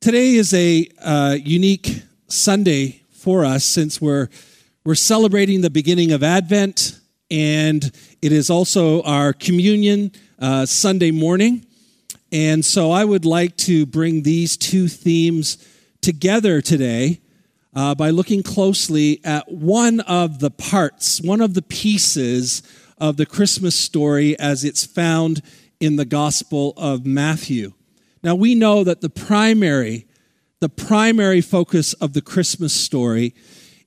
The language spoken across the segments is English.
Today is a uh, unique Sunday for us since we're, we're celebrating the beginning of Advent, and it is also our communion uh, Sunday morning. And so I would like to bring these two themes together today uh, by looking closely at one of the parts, one of the pieces of the Christmas story as it's found in the Gospel of Matthew. Now we know that the primary, the primary focus of the Christmas story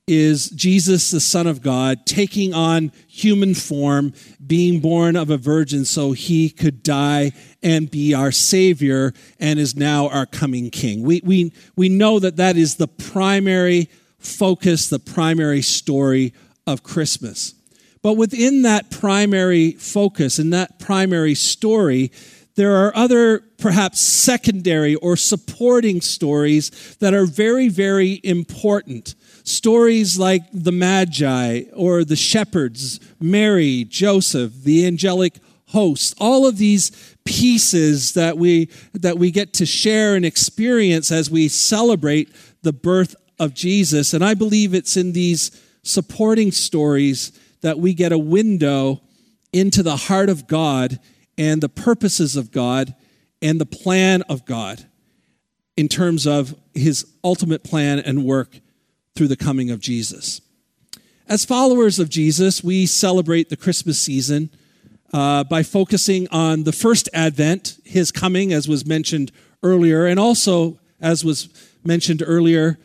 is Jesus, the Son of God, taking on human form, being born of a virgin so he could die and be our Savior and is now our coming King. We, we, we know that that is the primary focus, the primary story of Christmas. But within that primary focus and that primary story, there are other perhaps secondary or supporting stories that are very, very important. Stories like the Magi or the shepherds, Mary, Joseph, the angelic host, all of these pieces that we, that we get to share and experience as we celebrate the birth of Jesus. And I believe it's in these supporting stories that we get a window into the heart of God and the purposes of God and the plan of God in terms of his ultimate plan and work through the coming of Jesus. As followers of Jesus, we celebrate the Christmas season uh, by focusing on the first advent, his coming, as was mentioned earlier, and also, as was mentioned earlier,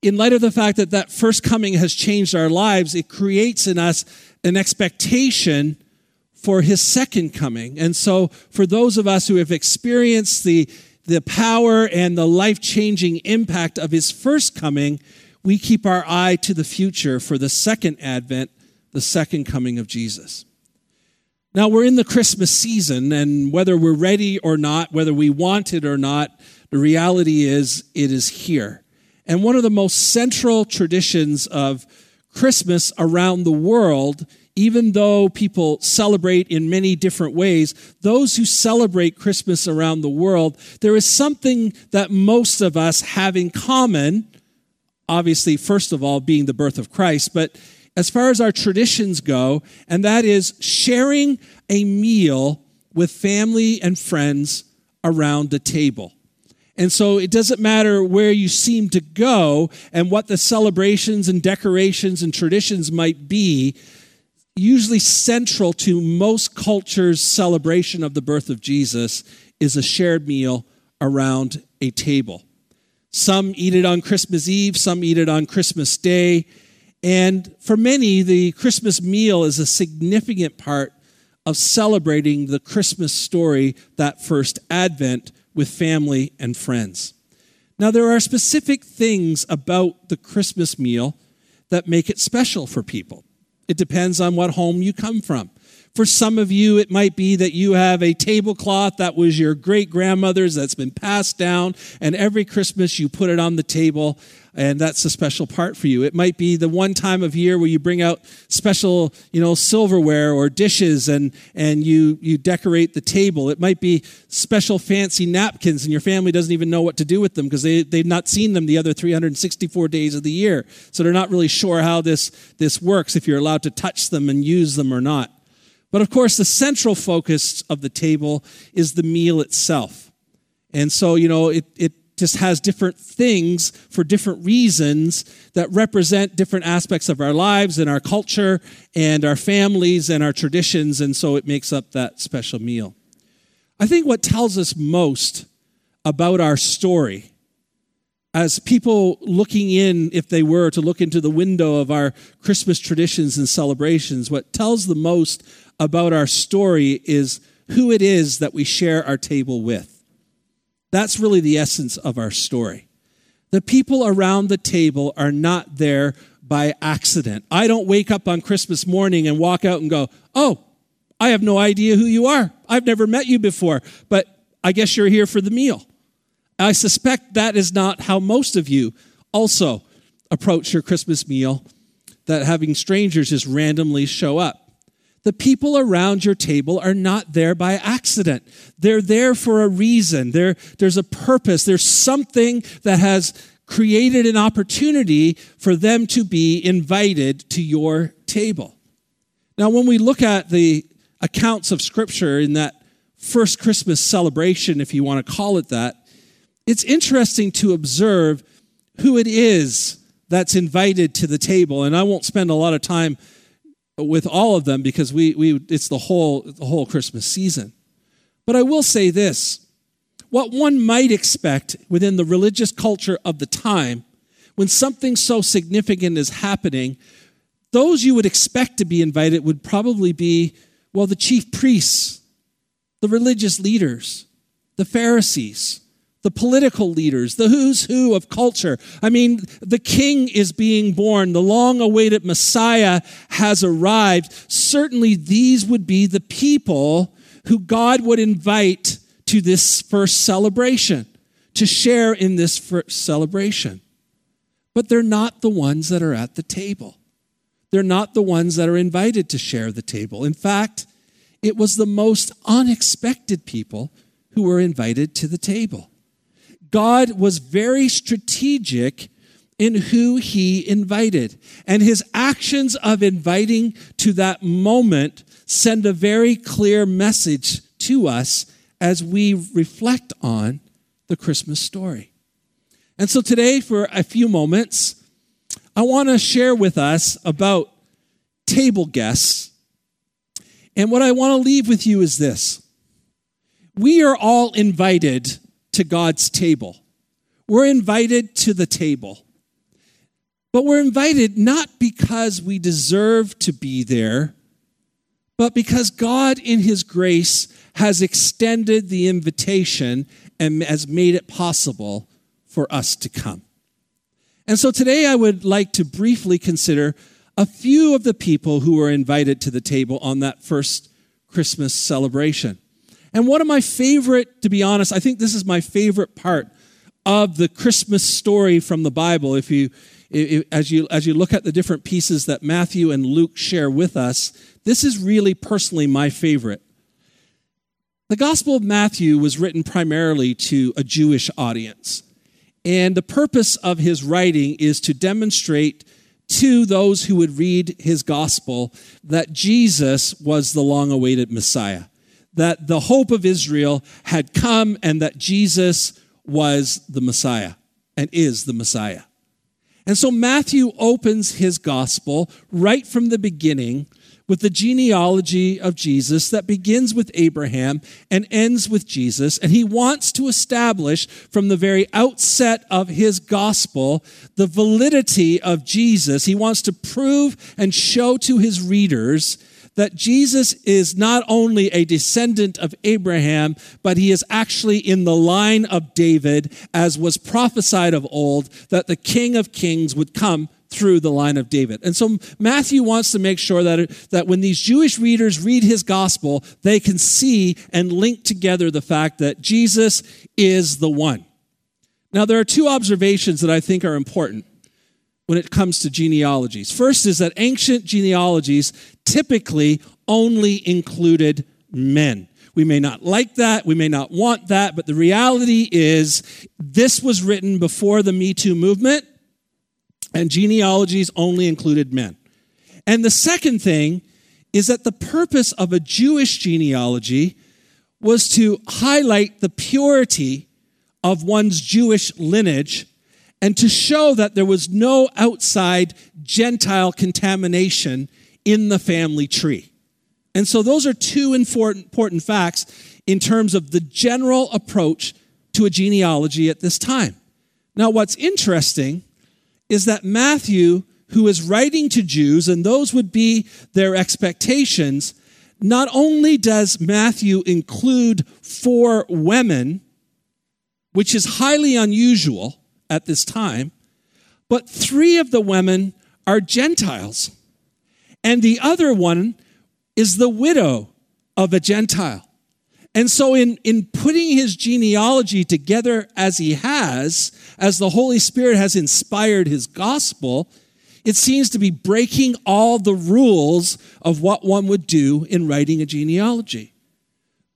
in light of the fact that that first coming has changed our lives, it creates in us an expectation for his second coming. And so, for those of us who have experienced the, the power and the life changing impact of his first coming, we keep our eye to the future for the second advent, the second coming of Jesus. Now, we're in the Christmas season, and whether we're ready or not, whether we want it or not, the reality is it is here. And one of the most central traditions of Christmas around the world even though people celebrate in many different ways, those who celebrate Christmas around the world, there is something that most of us have in common. Obviously, first of all, being the birth of Christ, but as far as our traditions go, and that is sharing a meal with family and friends around the table. And so it doesn't matter where you seem to go and what the celebrations and decorations and traditions might be, usually central to most cultures' celebration of the birth of Jesus is a shared meal around a table. Some eat it on Christmas Eve, some eat it on Christmas Day. And for many, the Christmas meal is a significant part of celebrating the Christmas story, that first Advent, with family and friends. Now, there are specific things about the Christmas meal that make it special for people. It depends on what home you come from. For some of you, it might be that you have a tablecloth that was your great grandmother's that's been passed down, and every Christmas you put it on the table, and that's a special part for you. It might be the one time of year where you bring out special, you know, silverware or dishes and, and you, you decorate the table. It might be special fancy napkins and your family doesn't even know what to do with them because they, they've not seen them the other 364 days of the year. So they're not really sure how this, this works, if you're allowed to touch them and use them or not. But of course, the central focus of the table is the meal itself. And so, you know, it, it just has different things for different reasons that represent different aspects of our lives and our culture and our families and our traditions. And so it makes up that special meal. I think what tells us most about our story as people looking in, if they were to look into the window of our Christmas traditions and celebrations, what tells the most about our story is who it is that we share our table with. That's really the essence of our story. The people around the table are not there by accident. I don't wake up on Christmas morning and walk out and go, Oh, I have no idea who you are. I've never met you before, but I guess you're here for the meal. I suspect that is not how most of you also approach your Christmas meal, that having strangers just randomly show up. The people around your table are not there by accident. They're there for a reason. There, there's a purpose. There's something that has created an opportunity for them to be invited to your table. Now, when we look at the accounts of Scripture in that first Christmas celebration, if you want to call it that, it's interesting to observe who it is that's invited to the table. And I won't spend a lot of time with all of them because we, we it's the whole the whole Christmas season. But I will say this. What one might expect within the religious culture of the time, when something so significant is happening, those you would expect to be invited would probably be, well, the chief priests, the religious leaders, the Pharisees, the political leaders, the who's who of culture. I mean, the king is being born, the long awaited Messiah has arrived. Certainly, these would be the people who God would invite to this first celebration, to share in this first celebration. But they're not the ones that are at the table. They're not the ones that are invited to share the table. In fact, it was the most unexpected people who were invited to the table. God was very strategic in who he invited. And his actions of inviting to that moment send a very clear message to us as we reflect on the Christmas story. And so today, for a few moments, I want to share with us about table guests. And what I want to leave with you is this we are all invited to God's table. We're invited to the table. But we're invited not because we deserve to be there, but because God, in His grace, has extended the invitation and has made it possible for us to come. And so today I would like to briefly consider a few of the people who were invited to the table on that first Christmas celebration. And one of my favorite, to be honest, I think this is my favorite part of the Christmas story from the Bible. If you, if, as you, as you look at the different pieces that Matthew and Luke share with us, this is really personally my favorite. The Gospel of Matthew was written primarily to a Jewish audience. And the purpose of his writing is to demonstrate to those who would read his gospel that Jesus was the long awaited Messiah that the hope of Israel had come and that Jesus was the Messiah and is the Messiah. And so Matthew opens his gospel right from the beginning with the genealogy of Jesus that begins with Abraham and ends with Jesus. And he wants to establish from the very outset of his gospel the validity of Jesus. He wants to prove and show to his readers that Jesus is not only a descendant of Abraham, but he is actually in the line of David, as was prophesied of old, that the King of Kings would come through the line of David. And so Matthew wants to make sure that, that when these Jewish readers read his gospel, they can see and link together the fact that Jesus is the one. Now, there are two observations that I think are important when it comes to genealogies. First is that ancient genealogies typically only included men. We may not like that, we may not want that, but the reality is this was written before the Me Too movement, and genealogies only included men. And the second thing is that the purpose of a Jewish genealogy was to highlight the purity of one's Jewish lineage and to show that there was no outside Gentile contamination in the family tree. And so those are two important, facts in terms of the general approach to a genealogy at this time. Now, what's interesting is that Matthew, who is writing to Jews, and those would be their expectations, not only does Matthew include four women, which is highly unusual, at this time, but three of the women are Gentiles. And the other one is the widow of a Gentile. And so, in, in putting his genealogy together as he has, as the Holy Spirit has inspired his gospel, It seems to be breaking all the rules of what one would do in writing a genealogy.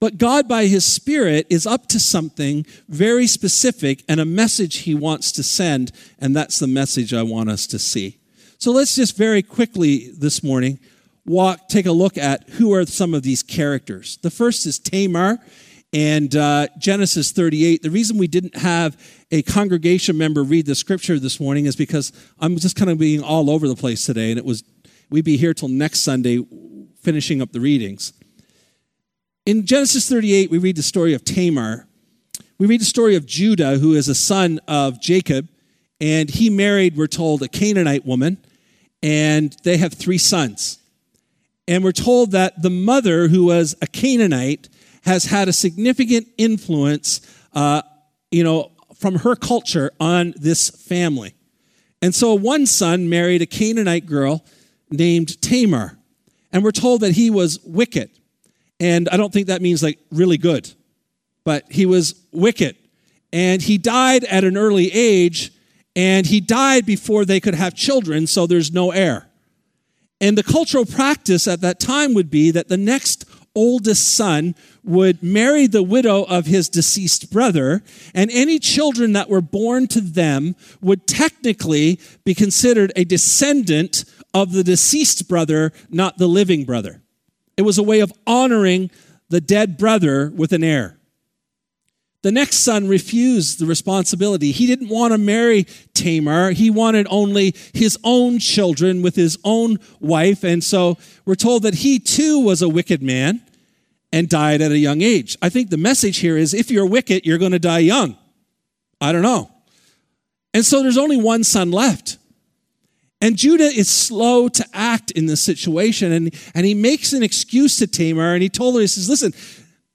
But God, by His Spirit, is up to something very specific and a message He wants to send, and that's the message I want us to see. So let's just very quickly this morning walk, take a look at who are some of these characters. The first is Tamar and uh, Genesis 38. The reason we didn't have a congregation member read the scripture this morning is because I'm just kind of being all over the place today, and it was we'd be here till next Sunday finishing up the readings. In Genesis 38, we read the story of Tamar. We read the story of Judah, who is a son of Jacob, and he married, we're told, a Canaanite woman, and they have three sons. And we're told that the mother, who was a Canaanite, has had a significant influence, uh, you know, from her culture on this family. And so one son married a Canaanite girl named Tamar. And we're told that he was wicked. And I don't think that means like really good, but he was wicked. And he died at an early age, and he died before they could have children, so there's no heir. And the cultural practice at that time would be that the next oldest son would marry the widow of his deceased brother, and any children that were born to them would technically be considered a descendant of the deceased brother, not the living brother. It was a way of honoring the dead brother with an heir. The next son refused the responsibility. He didn't want to marry Tamar. He wanted only his own children with his own wife. And so we're told that he too was a wicked man and died at a young age. I think the message here is if you're wicked, you're going to die young. I don't know. And so there's only one son left. And Judah is slow to act in this situation. And, and he makes an excuse to Tamar and he told her, he says, listen,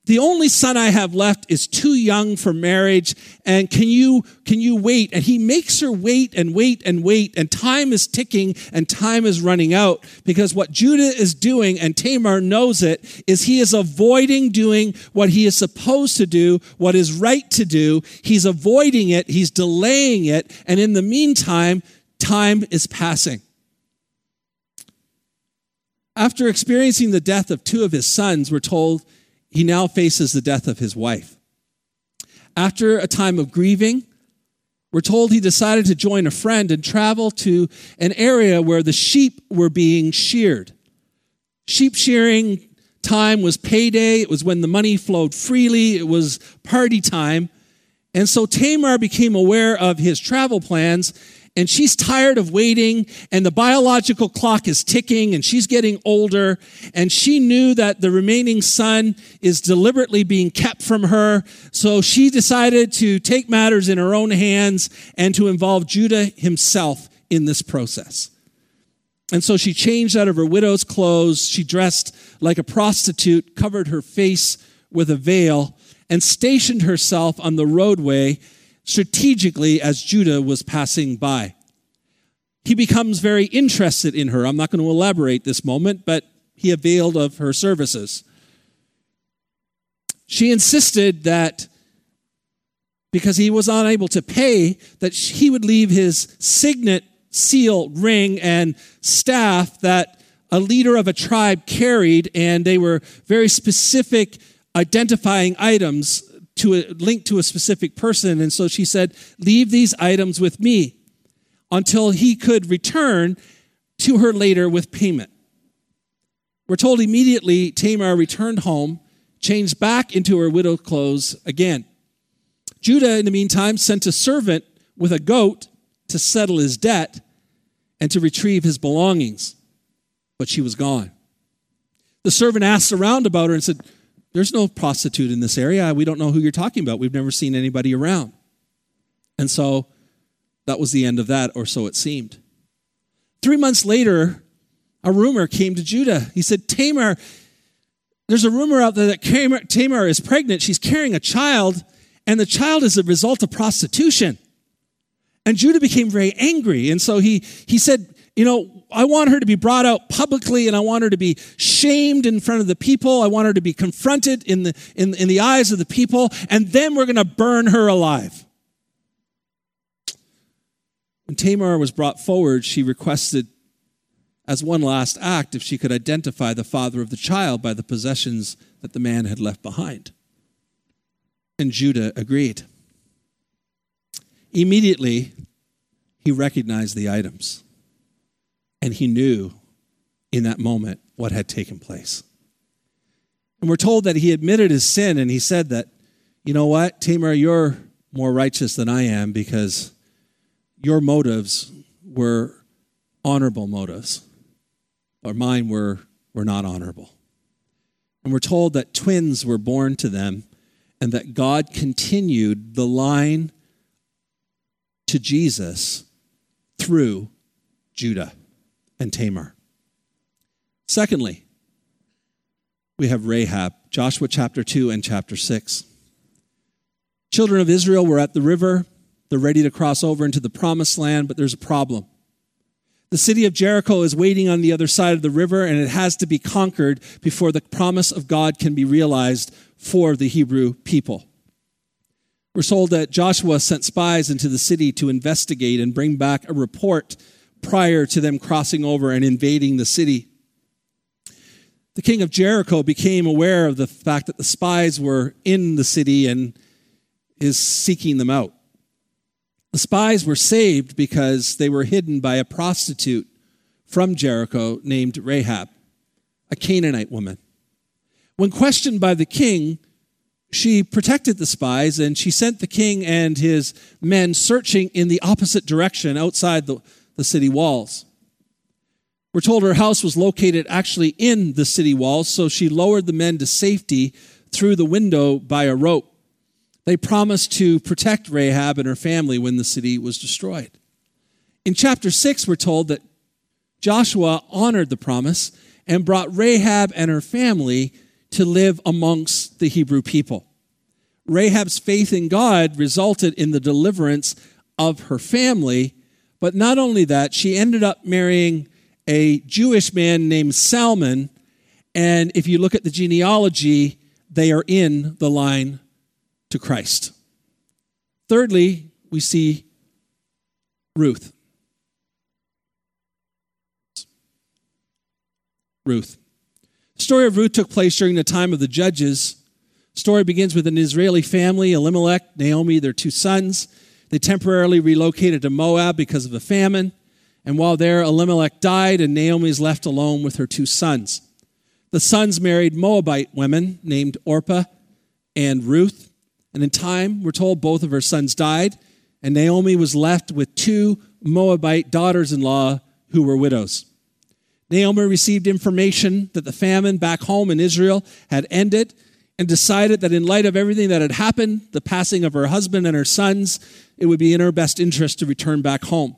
the only son I have left is too young for marriage. And can you, can you wait? And he makes her wait and wait and wait. And time is ticking and time is running out because what Judah is doing, and Tamar knows it, is he is avoiding doing what he is supposed to do, what is right to do. He's avoiding it. He's delaying it. And in the meantime, time is passing. After experiencing the death of two of his sons, we're told he now faces the death of his wife. After a time of grieving, we're told he decided to join a friend and travel to an area where the sheep were being sheared. Sheep shearing time was payday, it was when the money flowed freely, it was party time. And so Tamar became aware of his travel plans and she's tired of waiting and the biological clock is ticking and she's getting older and she knew that the remaining son is deliberately being kept from her so she decided to take matters in her own hands and to involve judah himself in this process. And so she changed out of her widow's clothes. She dressed like a prostitute covered her face with a veil and stationed herself on the roadway strategically as Judah was passing by. He becomes very interested in her. I'm not going to elaborate this moment, but he availed of her services. She insisted that because he was unable to pay, that he would leave his signet seal ring and staff that a leader of a tribe carried, and they were very specific identifying items to a link to a specific person. And so she said, Leave these items with me until he could return to her later with payment. We're told immediately Tamar returned home, changed back into her widow clothes again. Judah, in the meantime, sent a servant with a goat to settle his debt and to retrieve his belongings, but she was gone. The servant asked around about her and said, there's no prostitute in this area. We don't know who you're talking about. We've never seen anybody around. And so that was the end of that, or so it seemed. Three months later, a rumor came to Judah. He said, Tamar, there's a rumor out there that Tamar is pregnant. She's carrying a child, and the child is a result of prostitution. And Judah became very angry. And so he, he said, You know, I want her to be brought out publicly and I want her to be shamed in front of the people. I want her to be confronted in the, in, in the eyes of the people. And then we're going to burn her alive. When Tamar was brought forward, she requested, as one last act, if she could identify the father of the child by the possessions that the man had left behind. And Judah agreed. Immediately, he recognized the items, and he knew in that moment what had taken place. And we're told that he admitted his sin and he said that, you know what, Tamar, you're more righteous than I am because your motives were honorable motives, or mine were, were not honorable. And we're told that twins were born to them and that God continued the line to Jesus through Judah and Tamar. Secondly, we have Rahab, Joshua chapter 2 and chapter 6. Children of Israel were at the river. They're ready to cross over into the promised land, but there's a problem. The city of Jericho is waiting on the other side of the river, and it has to be conquered before the promise of God can be realized for the Hebrew people. We're told that Joshua sent spies into the city to investigate and bring back a report prior to them crossing over and invading the city. The king of Jericho became aware of the fact that the spies were in the city and is seeking them out. The spies were saved because they were hidden by a prostitute from Jericho named Rahab, a Canaanite woman. When questioned by the king, she protected the spies and she sent the king and his men searching in the opposite direction outside the, the city walls. We're told her house was located actually in the city walls, so she lowered the men to safety through the window by a rope. They promised to protect Rahab and her family when the city was destroyed. In chapter 6, we're told that Joshua honored the promise and brought Rahab and her family to live amongst the Hebrew people. Rahab's faith in God resulted in the deliverance of her family, but not only that, she ended up marrying a Jewish man named Salmon, and if you look at the genealogy, they are in the line to Christ. Thirdly, we see Ruth. Ruth. The story of Ruth took place during the time of the judges. The story begins with an Israeli family, Elimelech, Naomi, their two sons. They temporarily relocated to Moab because of a famine. And while there, Elimelech died, and Naomi is left alone with her two sons. The sons married Moabite women named Orpah and Ruth. And in time, we're told both of her sons died, and Naomi was left with two Moabite daughters in law who were widows. Naomi received information that the famine back home in Israel had ended and decided that in light of everything that had happened, the passing of her husband and her sons, it would be in her best interest to return back home.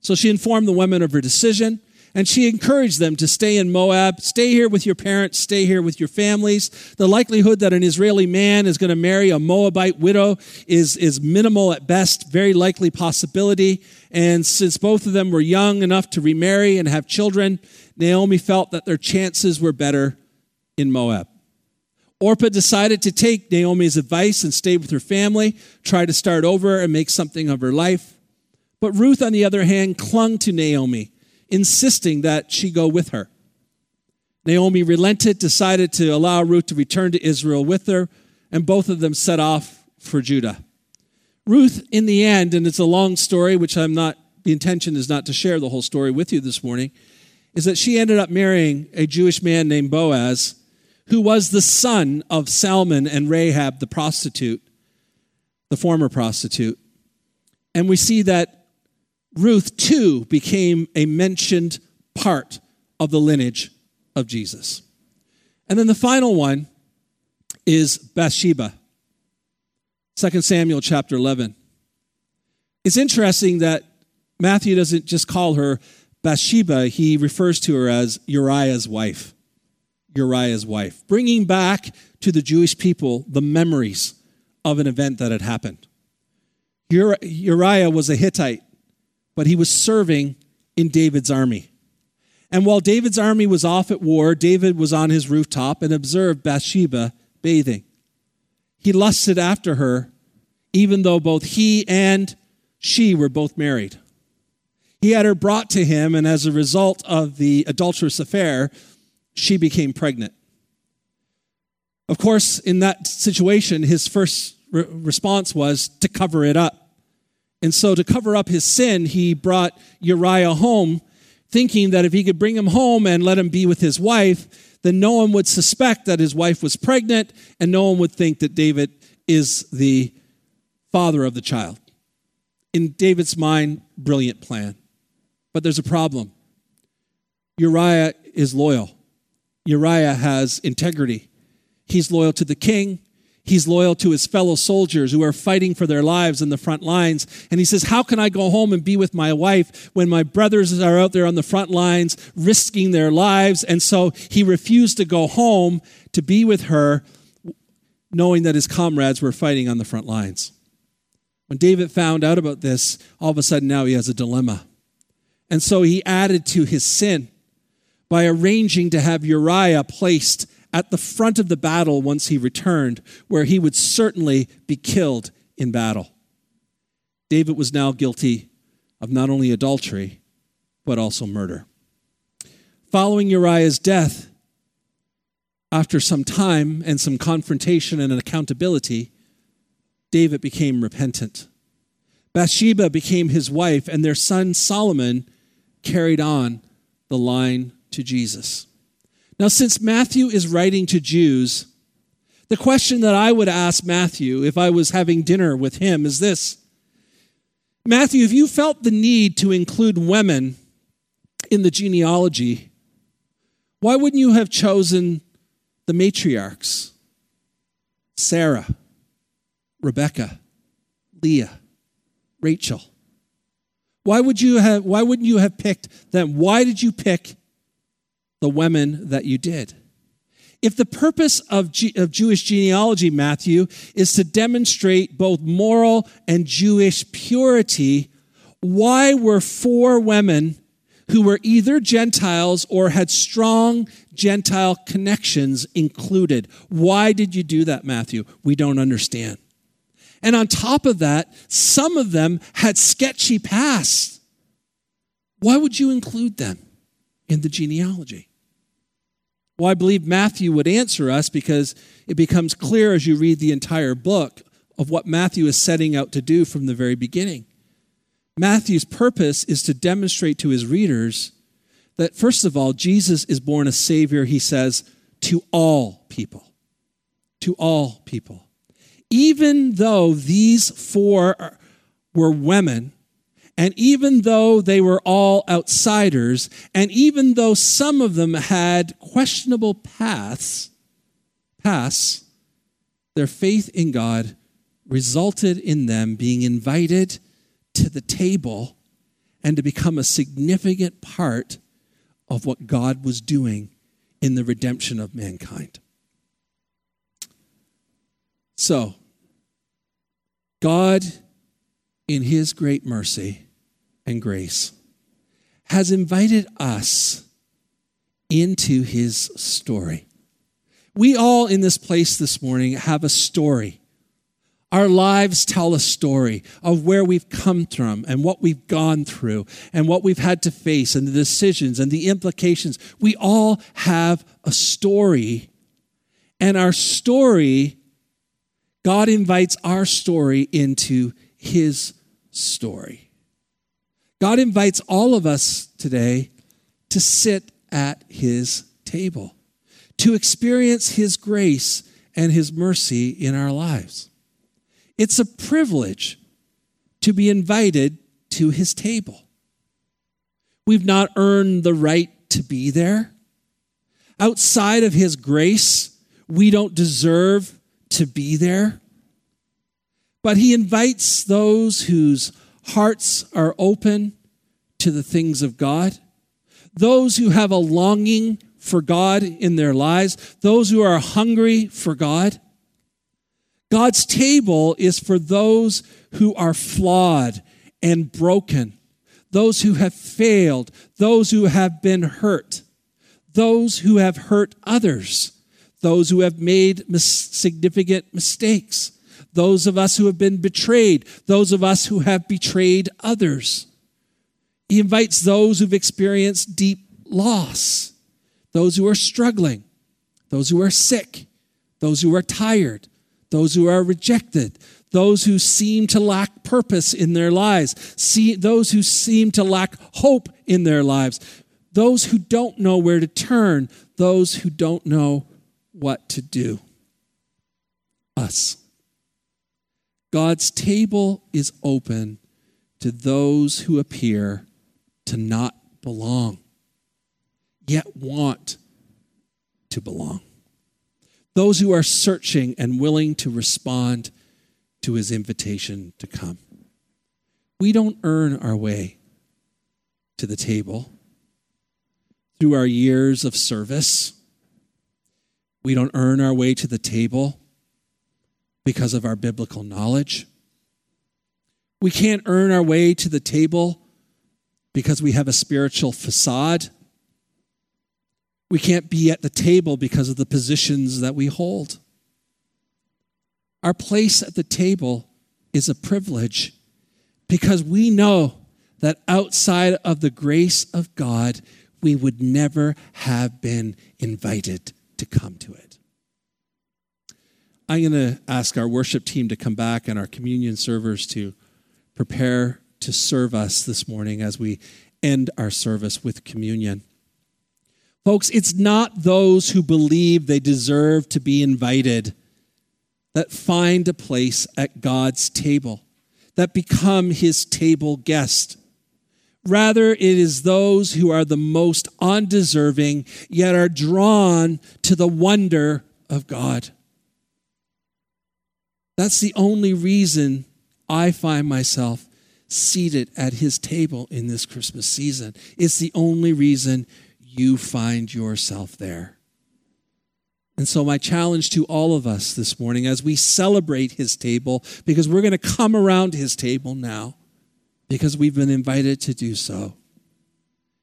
So she informed the women of her decision and she encouraged them to stay in Moab, stay here with your parents, stay here with your families. The likelihood that an Israeli man is going to marry a Moabite widow is, is minimal at best, very likely possibility. And since both of them were young enough to remarry and have children, Naomi felt that their chances were better in Moab. Orpah decided to take Naomi's advice and stay with her family, try to start over and make something of her life. But Ruth, on the other hand, clung to Naomi insisting that she go with her. Naomi relented, decided to allow Ruth to return to Israel with her, and both of them set off for Judah. Ruth, in the end, and it's a long story, which I'm not, the intention is not to share the whole story with you this morning, is that she ended up marrying a Jewish man named Boaz, who was the son of Salmon and Rahab, the prostitute, the former prostitute. And we see that Ruth too became a mentioned part of the lineage of Jesus. And then the final one is Bathsheba. 2 Samuel chapter 11. It's interesting that Matthew doesn't just call her Bathsheba, he refers to her as Uriah's wife. Uriah's wife, bringing back to the Jewish people the memories of an event that had happened. Uriah was a Hittite but he was serving in David's army. And while David's army was off at war, David was on his rooftop and observed Bathsheba bathing. He lusted after her, even though both he and she were both married. He had her brought to him, and as a result of the adulterous affair, she became pregnant. Of course, in that situation, his first re- response was to cover it up. And so, to cover up his sin, he brought Uriah home, thinking that if he could bring him home and let him be with his wife, then no one would suspect that his wife was pregnant, and no one would think that David is the father of the child. In David's mind, brilliant plan. But there's a problem. Uriah is loyal. Uriah has integrity. He's loyal to the king. He's loyal to his fellow soldiers who are fighting for their lives in the front lines. And he says, How can I go home and be with my wife when my brothers are out there on the front lines risking their lives? And so he refused to go home to be with her, knowing that his comrades were fighting on the front lines. When David found out about this, all of a sudden now he has a dilemma. And so he added to his sin by arranging to have Uriah placed at the front of the battle once he returned, where he would certainly be killed in battle. David was now guilty of not only adultery, but also murder. Following Uriah's death, after some time and some confrontation and an accountability, David became repentant. Bathsheba became his wife, and their son Solomon carried on the line to Jesus. Now, since Matthew is writing to Jews, the question that I would ask Matthew if I was having dinner with him is this Matthew, if you felt the need to include women in the genealogy, why wouldn't you have chosen the matriarchs? Sarah, Rebecca, Leah, Rachel. Why would you have why wouldn't you have picked them? Why did you pick the women that you did. If the purpose of, G- of Jewish genealogy, Matthew, is to demonstrate both moral and Jewish purity, why were four women who were either Gentiles or had strong Gentile connections included? Why did you do that, Matthew? We don't understand. And on top of that, some of them had sketchy pasts. Why would you include them in the genealogy? Well, I believe Matthew would answer us because it becomes clear as you read the entire book of what Matthew is setting out to do from the very beginning. Matthew's purpose is to demonstrate to his readers that, first of all, Jesus is born a Savior, he says, to all people. To all people. Even though these four were women, and even though they were all outsiders, and even though some of them had questionable paths, paths, their faith in God resulted in them being invited to the table and to become a significant part of what God was doing in the redemption of mankind. So, God, in His great mercy, and grace, has invited us into his story. We all in this place this morning have a story. Our lives tell a story of where we've come from and what we've gone through and what we've had to face and the decisions and the implications. We all have a story. And our story, God invites our story into his story. God invites all of us today to sit at his table, to experience his grace and his mercy in our lives. It's a privilege to be invited to his table. We've not earned the right to be there. Outside of his grace, we don't deserve to be there. But he invites those whose hearts are open to the things of God, those who have a longing for God in their lives, those who are hungry for God. God's table is for those who are flawed and broken, those who have failed, those who have been hurt, those who have hurt others, those who have made mis- significant mistakes those of us who have been betrayed, those of us who have betrayed others. He invites those who've experienced deep loss, those who are struggling, those who are sick, those who are tired, those who are rejected, those who seem to lack purpose in their lives, see, those who seem to lack hope in their lives, those who don't know where to turn, those who don't know what to do. Us. God's table is open to those who appear to not belong, yet want to belong. Those who are searching and willing to respond to his invitation to come. We don't earn our way to the table through our years of service. We don't earn our way to the table because of our biblical knowledge. We can't earn our way to the table because we have a spiritual facade. We can't be at the table because of the positions that we hold. Our place at the table is a privilege because we know that outside of the grace of God, we would never have been invited to come to it. I'm going to ask our worship team to come back and our communion servers to prepare to serve us this morning as we end our service with communion. Folks, it's not those who believe they deserve to be invited that find a place at God's table, that become his table guest. Rather, it is those who are the most undeserving, yet are drawn to the wonder of God. That's the only reason I find myself seated at his table in this Christmas season. It's the only reason you find yourself there. And so, my challenge to all of us this morning as we celebrate his table, because we're going to come around his table now, because we've been invited to do so,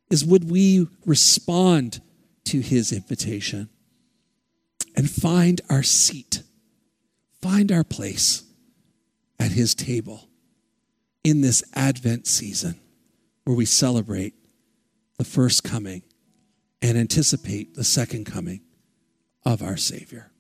is would we respond to his invitation and find our seat, find our place at his table in this Advent season where we celebrate the first coming and anticipate the second coming of our Savior.